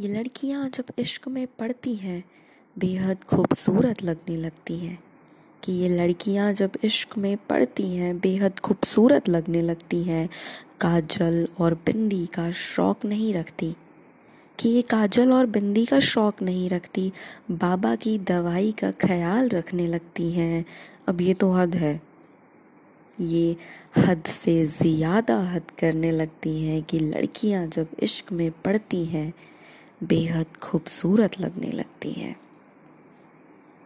ये लड़कियाँ जब इश्क में पड़ती हैं, बेहद खूबसूरत लगने लगती हैं। कि ये लड़कियाँ जब इश्क में पड़ती हैं, बेहद खूबसूरत लगने लगती हैं। काजल और बिंदी का शौक़ नहीं रखती। कि ये काजल और बिंदी का शौक़ नहीं रखती, बाबा की दवाई का ख्याल रखने लगती हैं। अब ये तो हद है। ये हद से ज़्यादा हद करने लगती हैं कि लड़कियाँ जब इश्क में पड़ती हैं बेहद खूबसूरत लगने लगती हैं।